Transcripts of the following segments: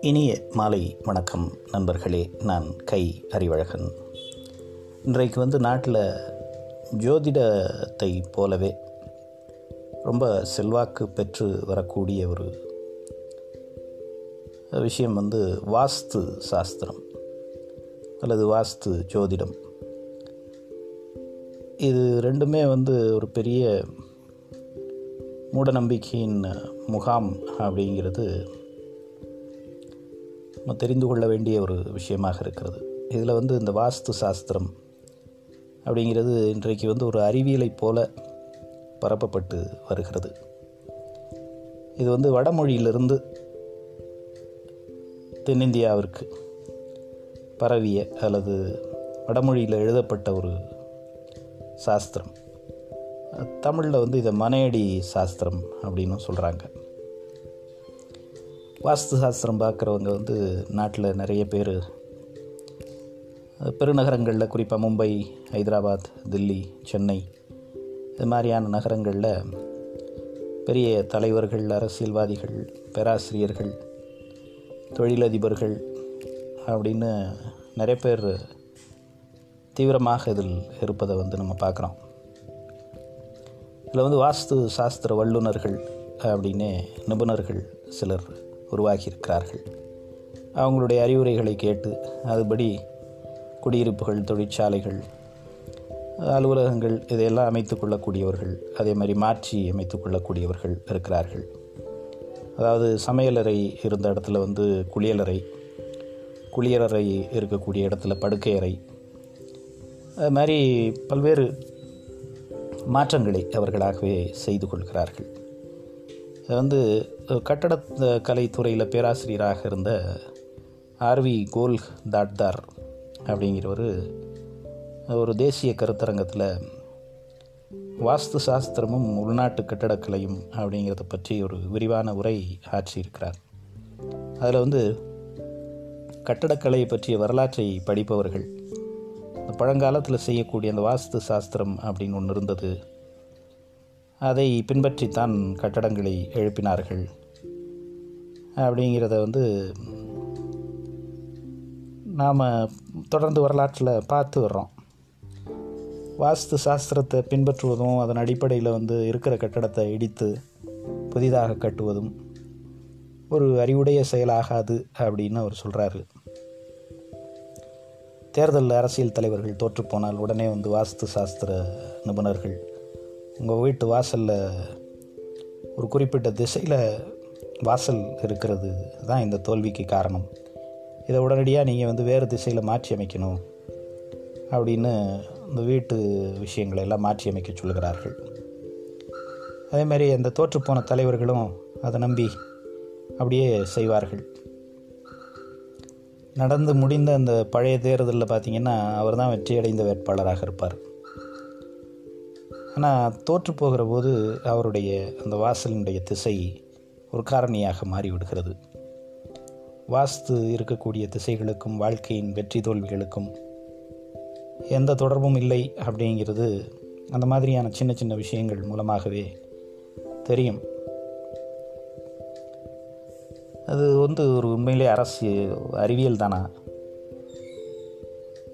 இனிய மாலை வணக்கம் நண்பர்களே. நான் கை அறிவழகன். இன்றைக்கு வந்து நாட்டில் ஜோதிடத்தை போலவே ரொம்ப செல்வாக்கு பெற்று வரக்கூடிய ஒரு விஷயம் வந்து வாஸ்து சாஸ்திரம் அல்லது வாஸ்து ஜோதிடம். இது ரெண்டுமே வந்து ஒரு பெரிய மூடநம்பிக்கையின் முகாம் அப்படிங்கிறது நம்ம தெரிந்து கொள்ள வேண்டிய ஒரு விஷயமாக இருக்கிறது. இதில் வந்து இந்த வாஸ்து சாஸ்திரம் அப்படிங்கிறது இன்றைக்கு வந்து ஒரு அறிவியலைப் போல பரப்பப்பட்டு வருகிறது. இது வந்து வடமொழியிலிருந்து தென்னிந்தியாவிற்கு பரவிய அல்லது வடமொழியில் எழுதப்பட்ட ஒரு சாஸ்திரம். தமிழில் வந்து இதை மனையடி சாஸ்திரம் அப்படின்னு சொல்கிறாங்க வாஸ்து சாஸ்திரம் பார்க்குறவங்க வந்து நாட்டில் நிறைய பேர். பெருநகரங்களில் குறிப்பாக மும்பை ஹைதராபாத் தில்லி சென்னை இது மாதிரியான நகரங்களில் பெரிய தலைவர்கள் அரசியல்வாதிகள் பேராசிரியர்கள் தொழிலதிபர்கள் அப்படின்னு நிறைய பேர் தீவிரமாக இதில் இருப்பதை வந்து நம்ம பார்க்குறோம். இதில் வந்து வாஸ்து சாஸ்திர வல்லுநர்கள் அப்படின்னு நிபுணர்கள் சிலர் உருவாகியிருக்கிறார்கள். அவங்களுடைய அறிவுரைகளை கேட்டு அதுபடி குடியிருப்புகள் தொழிற்சாலைகள் அலுவலகங்கள் இதையெல்லாம் அமைத்து கொள்ளக்கூடியவர்கள் அதே மாதிரி மாற்றி அமைத்து கொள்ளக்கூடியவர்கள் இருக்கிறார்கள். அதாவது சமையலறை இருந்த இடத்துல வந்து குளியலறை குளியலறை இருக்கக்கூடிய இடத்துல படுக்கை அறை அது மாதிரி பல்வேறு மாற்றங்களை அவர்களாகவே செய்து கொள்கிறார்கள். வந்து கட்டட கலைத்துறையில் பேராசிரியராக இருந்த ஆர்வி கோல் தாட்தார் அப்படிங்கிறவர் ஒரு தேசிய கருத்தரங்கத்தில் வாஸ்து சாஸ்திரமும் உள்நாட்டு கட்டடக்கலையும் அப்படிங்கிறத பற்றி ஒரு விரிவான உரை ஆற்றியிருக்கிறார். அதில் வந்து கட்டடக்கலையை பற்றிய வரலாற்றை படிப்பவர்கள் பழங்காலத்தில் செய்யக்கூடிய அந்த வாஸ்து சாஸ்திரம் அப்படின்னு ஒன்று இருந்தது. அதை பின்பற்றித்தான் கட்டடங்களை எழுப்பினார்கள். அப்படிங்கிறத வந்து நாம் தொடர்ந்து வரலாற்றில் பார்த்து வர்றோம். வாஸ்து சாஸ்திரத்தை பின்பற்றுவதும் அதன் அடிப்படையில் வந்து இருக்கிற கட்டடத்தை இடித்து புதிதாக கட்டுவதும் ஒரு அறிவுடைய செயலாகாது அப்படின்னு அவர் சொல்கிறாரு தேர்தல் அரசியல் தலைவர்கள் தோற்றுப்போனால் உடனே வந்து வாஸ்து சாஸ்திர நிபுணர்கள் உங்கள் வீட்டு வாசலில் ஒரு குறிப்பிட்ட திசையில் வாசல் இருக்கிறது தான் இந்த தோல்விக்கு காரணம். இதை உடனடியாக நீங்கள் வந்து வேறு திசையில் மாற்றி அமைக்கணும் அப்படின்னு இந்த வீட்டு விஷயங்களை எல்லாம் மாற்றி அமைக்க சொல்கிறார்கள் அதேமாதிரி அந்த தோற்றுப்போன தலைவர்களும் அதை நம்பி அப்படியே செய்வார்கள். நடந்து முடிந்த அந்த பழைய தேர்தலில் பார்த்திங்கன்னா அவர் தான் வெற்றியடைந்த வேட்பாளராக இருப்பார். ஆனால் தோற்று போகிற போது அவருடைய அந்த வாசலினுடைய திசை ஒரு காரணியாக மாறிவிடுகிறது. வாஸ்து இருக்கக்கூடிய திசைகளுக்கும் வாழ்க்கையின் வெற்றி தோல்விகளுக்கும் எந்த தொடர்பும் இல்லை அப்படிங்கிறது அந்த மாதிரியான சின்ன சின்ன விஷயங்கள் மூலமாகவே தெரியும். அது வந்து ஒரு உண்மையிலே அரசு அறிவியல் தானா?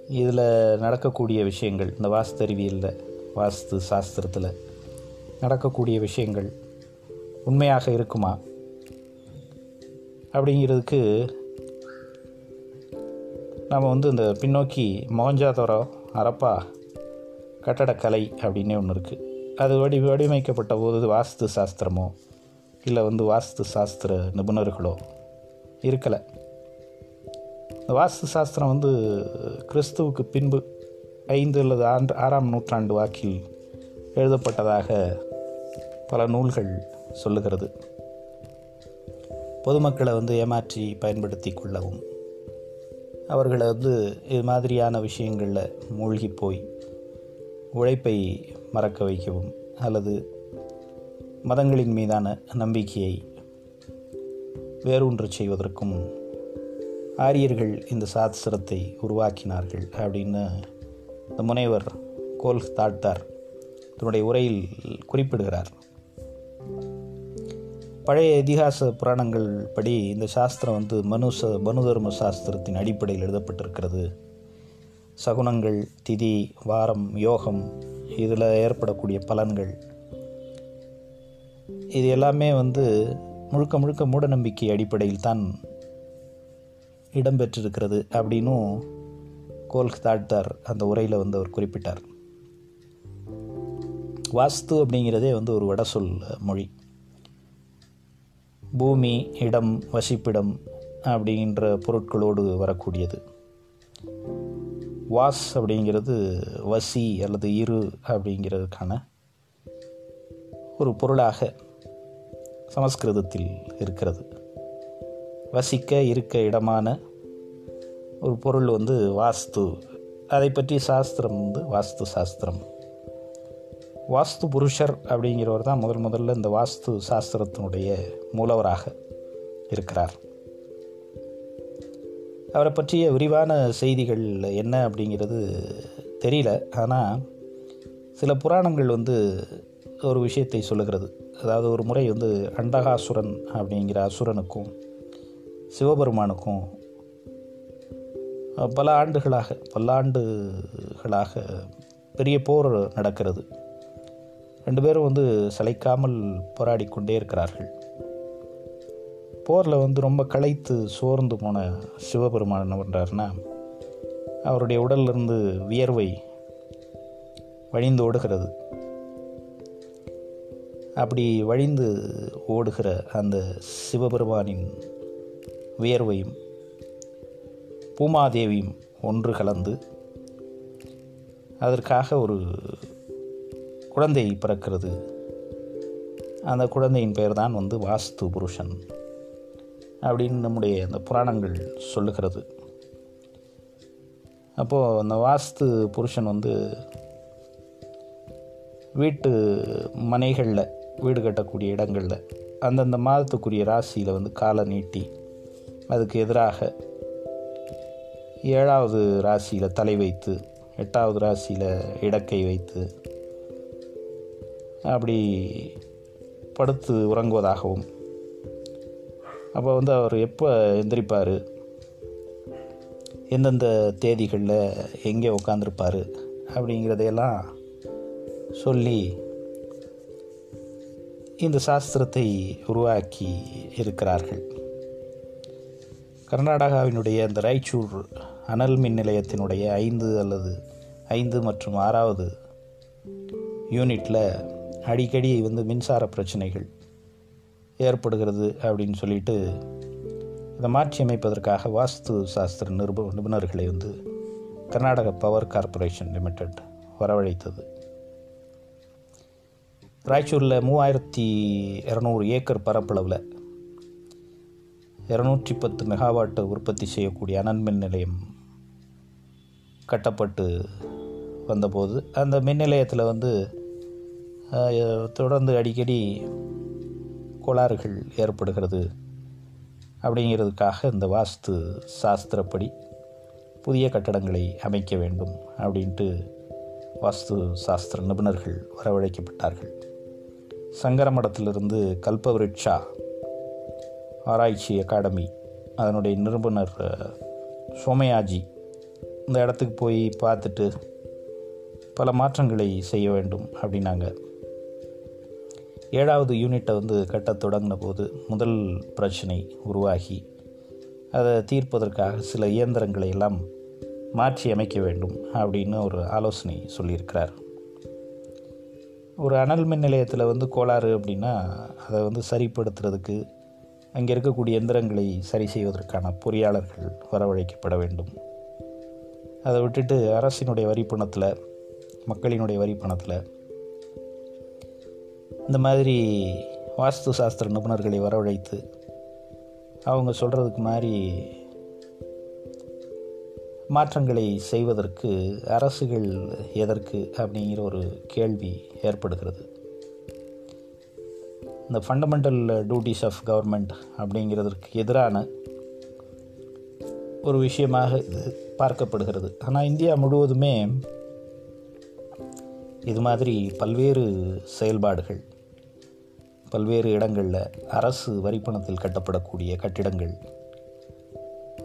இதில் நடக்கக்கூடிய விஷயங்கள் இந்த வாஸ்து அறிவியலில் வாஸ்து சாஸ்திரத்தில் நடக்கக்கூடிய விஷயங்கள் உண்மையாக இருக்குமா? அப்படிங்கிறதுக்கு நம்ம வந்து இந்த பின்னோக்கி மோஞ்சாதோரோ அரப்பா கட்டடக்கலை அப்படின்னே ஒன்று இருக்குது அது வடி வடிவமைக்கப்பட்ட போது வாஸ்து சாஸ்திரமோ? இல்லை வந்து வாஸ்து சாஸ்திர நிபுணர்களோ இருக்கலை. இந்த வாஸ்து சாஸ்திரம் வந்து கிறிஸ்துவுக்கு பின்பு ஐந்து அல்லது ஆண்டு ஆறாம் நூற்றாண்டு வாக்கில் எழுதப்பட்டதாக பல நூல்கள் சொல்லுகிறது. பொதுமக்களை வந்து ஏமாற்றி பயன்படுத்தி கொள்ளவும் அவர்களை வந்து இது மாதிரியான விஷயங்களில் மூழ்கி போய் உழைப்பை மறக்க வைக்கவும் அல்லது மதங்களின் மீதான நம்பிக்கையை வேரூன்று செய்வதற்கும் ஆரியர்கள் இந்த சாஸ்திரத்தை உருவாக்கினார்கள் அப்படின்னு இந்த முனைவர் கோல் தாட்டார் தன்னுடைய உரையில் குறிப்பிடுகிறார். பழைய இதிகாச புராணங்கள் படி இந்த சாஸ்திரம் வந்து மனு ச மனு தர்ம சாஸ்திரத்தின் அடிப்படையில் எழுதப்பட்டிருக்கிறது. சகுனங்கள் திதி வாரம் யோகம் இதில் ஏற்படக்கூடிய பலன்கள் இது எல்லாமே வந்து முழுக்க முழுக்க மூடநம்பிக்கை அடிப்படையில் தான் இடம்பெற்றிருக்கிறது அப்படின்னும் கோல்க் தாழ்த்தார் அந்த உரையில் வந்து அவர் குறிப்பிட்டார். வாஸ்து அப்படிங்கிறதே வந்து ஒரு வடசொல் மொழி. பூமி இடம் வசிப்பிடம் அப்படின்ற பொருட்களோடு வரக்கூடியது. வாஸ் அப்படிங்கிறது வசி அல்லது இரு அப்படிங்கிறதுக்கான ஒரு பொருளாக சமஸ்கிருதத்தில் இருக்கிறது. வசிக்க இருக்க இடமான ஒரு பொருள் வந்து வாஸ்து. அதை பற்றி சாஸ்திரம் வந்து வாஸ்து சாஸ்திரம். வாஸ்து புருஷர் அப்படிங்கிறவர் தான் முதல் முதல்ல இந்த வாஸ்து சாஸ்திரத்தினுடைய மூலவராக இருக்கிறார். அவரை பற்றிய விரிவான செய்திகள் என்ன அப்படிங்கிறது தெரியல. ஆனால் சில புராணங்கள் வந்து ஒரு விஷயத்தை சொல்லுகிறது. அதாவது ஒரு முறை வந்து அண்டகாசுரன் அப்படிங்கிற அசுரனுக்கும் சிவபெருமானுக்கும் பல ஆண்டுகளாக பல்லாண்டுகளாக பெரிய போர் நடக்கிறது. ரெண்டு பேரும் வந்து சளைக்காமல் போராடி கொண்டே இருக்கிறார்கள். போரில் வந்து ரொம்ப களைத்து சோர்ந்து போன சிவபெருமான் என்ன பண்ணுறாருன்னா அவருடைய உடலிருந்து வியர்வை வழிந்து ஓடுகிறது. அப்படி வழிந்து ஓடுகிற அந்த சிவபெருமானின் வியர்வையும் பூமாதேவியும் ஒன்று கலந்து அதற்காக ஒரு குழந்தை பிறக்கிறது. அந்த குழந்தையின் பெயர் தான் வந்து வாஸ்து புருஷன் அப்படின்னு நம்முடைய அந்த புராணங்கள் சொல்லுகிறது. அப்போது அந்த வாஸ்து புருஷன் வந்து வீட்டு மனைகளில் வீடு கட்டக்கூடிய இடங்களில் அந்தந்த மாதத்துக்குரிய ராசியில் வந்து காலை நீட்டி அதுக்கு எதிராக ஏழாவது ராசியில் தலை வைத்து எட்டாவது ராசியில் இடக்கை வைத்து அப்படி படுத்து உறங்குவதாகவும் அப்போ வந்து அவர் எப்போ எந்திரிப்பார்? எந்தெந்த தேதிகளில் எங்கே உட்காந்துருப்பார் அப்படிங்கிறதையெல்லாம் சொல்லி இந்த சாஸ்திரத்தை உருவாக்கி இருக்கிறார்கள். கர்நாடகாவினுடைய அந்த ராய்ச்சூர் அனல் மின் நிலையத்தினுடைய ஐந்து அல்லது ஐந்து மற்றும் ஆறாவது யூனிட்டில் அடிக்கடி வந்து மின்சார பிரச்சனைகள் ஏற்படுகிறது அப்படின்னு சொல்லிட்டு இதை மாற்றி அமைப்பதற்காக வாஸ்து சாஸ்திர நிருப நிபுணர்களை வந்து கர்நாடக பவர் கார்ப்பரேஷன் லிமிடெட் வரவழைத்தது. ராய்ச்சூரில் மூவாயிரத்தி இரநூறு ஏக்கர் பரப்பளவில் இரநூற்றி பத்து மெகாவாட்டு உற்பத்தி செய்யக்கூடிய அனல் மின் நிலையம் கட்டப்பட்டு வந்தபோது அந்த மின் நிலையத்தில் வந்து தொடர்ந்து அடிக்கடி கோளாறுகள் ஏற்படுகிறது அப்படிங்கிறதுக்காக இந்த வாஸ்து சாஸ்திரப்படி புதிய கட்டடங்களை அமைக்க வேண்டும் அப்படின்ட்டு வாஸ்து சாஸ்திர நிபுணர்கள் வரவழைக்கப்பட்டார்கள். சங்கரமடத்திலிருந்து கல்பவரிட்சா ஆராய்ச்சி அகாடமி அதனுடைய நிருபனர் சோமயாஜி. இந்த இடத்துக்கு போய் பார்த்துட்டு பல மாற்றங்களை செய்ய வேண்டும் அப்படின்னாங்க. ஏழாவது யூனிட்டை வந்து கட்ட தொடங்கின போது முதல் பிரச்சனை உருவாகி அதை தீர்ப்பதற்காக சில இயந்திரங்களை எல்லாம் மாற்றி அமைக்க வேண்டும் அப்படின்னு ஒரு ஆலோசனை சொல்லியிருக்கிறார். ஒரு அனல் மின் நிலையத்தில் வந்து கோளாறு அப்படின்னா அதை வந்து சரிப்படுத்துறதுக்கு அங்கே இருக்கக்கூடிய எந்திரங்களை சரி செய்வதற்கான பொறியாளர்கள் வரவழைக்கப்பட வேண்டும். அதை விட்டுட்டு அரசினுடைய வரி பணத்தில் மக்களினுடைய வரி பணத்தில் இந்த மாதிரி வாஸ்து சாஸ்திர நிபுணர்களை வரவழைத்து அவங்க சொல்கிறதுக்கு மாதிரி மாற்றங்களை செய்வதற்கு அரசுகள் எதற்கு அப்படிங்கிற ஒரு கேள்வி ஏற்படுகிறது. இந்த ஃபண்டமெண்டல் டியூட்டிஸ் ஆஃப் கவர்மெண்ட் அப்படிங்கிறதற்கு எதிரான ஒரு விஷயமாக இது பார்க்கப்படுகிறது. ஆனால் இந்தியா முழுவதுமே இது மாதிரி பல்வேறு செயல்பாடுகள் பல்வேறு இடங்களில் அரசு வரிப்பணத்தில் கட்டப்படக்கூடிய கட்டிடங்கள்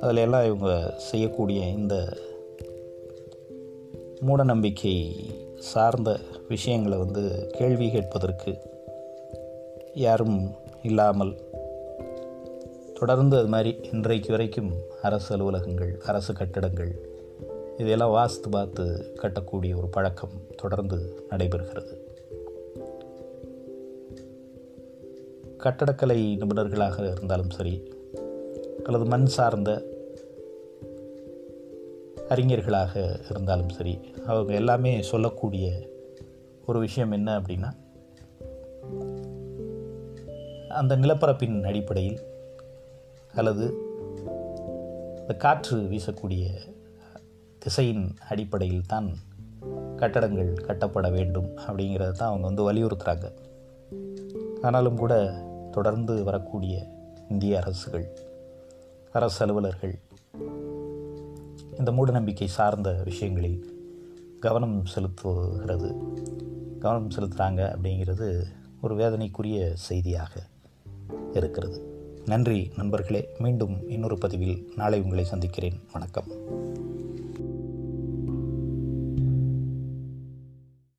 அதில் எல்லாம் இவங்க செய்யக்கூடிய இந்த மூடநம்பிக்கை சார்ந்த விஷயங்களை வந்து கேள்வி கேட்பதற்கு யாரும் இல்லாமல் தொடர்ந்து அது மாதிரி இன்றைக்கு வரைக்கும் அரசு அலுவலகங்கள் அரசு கட்டிடங்கள் இதையெல்லாம் வாஸ்து பார்த்து கட்டக்கூடிய ஒரு பழக்கம் தொடர்ந்து நடைபெறுகிறது. கட்டடக்கலை நிபுணர்களாக இருந்தாலும் சரி அல்லது மண் சார்ந்த அறிஞர்களாக இருந்தாலும் சரி அவங்க எல்லாமே சொல்லக்கூடிய ஒரு விஷயம் என்ன அப்படின்னா அந்த நிலப்பரப்பின் அடிப்படையில் அல்லது இந்த காற்று வீசக்கூடிய திசையின் அடிப்படையில் தான் கட்டடங்கள் கட்டப்பட வேண்டும் அப்படிங்கிறத தான் அவங்க வந்து வலியுறுத்துகிறாங்க ஆனாலும் கூட தொடர்ந்து வரக்கூடிய இந்திய அரசுகள் அரசு அலுவலர்கள் இந்த மூடநம்பிக்கை சார்ந்த விஷயங்களில் கவனம் செலுத்துகிறது. கவனம் செலுத்துகிறாங்க அப்படிங்கிறது ஒரு வேதனைக்குரிய செய்தியாக இருக்கிறது. நன்றி நண்பர்களே. மீண்டும் இன்னொரு பதிவில் நாளை உங்களை சந்திக்கிறேன். வணக்கம்.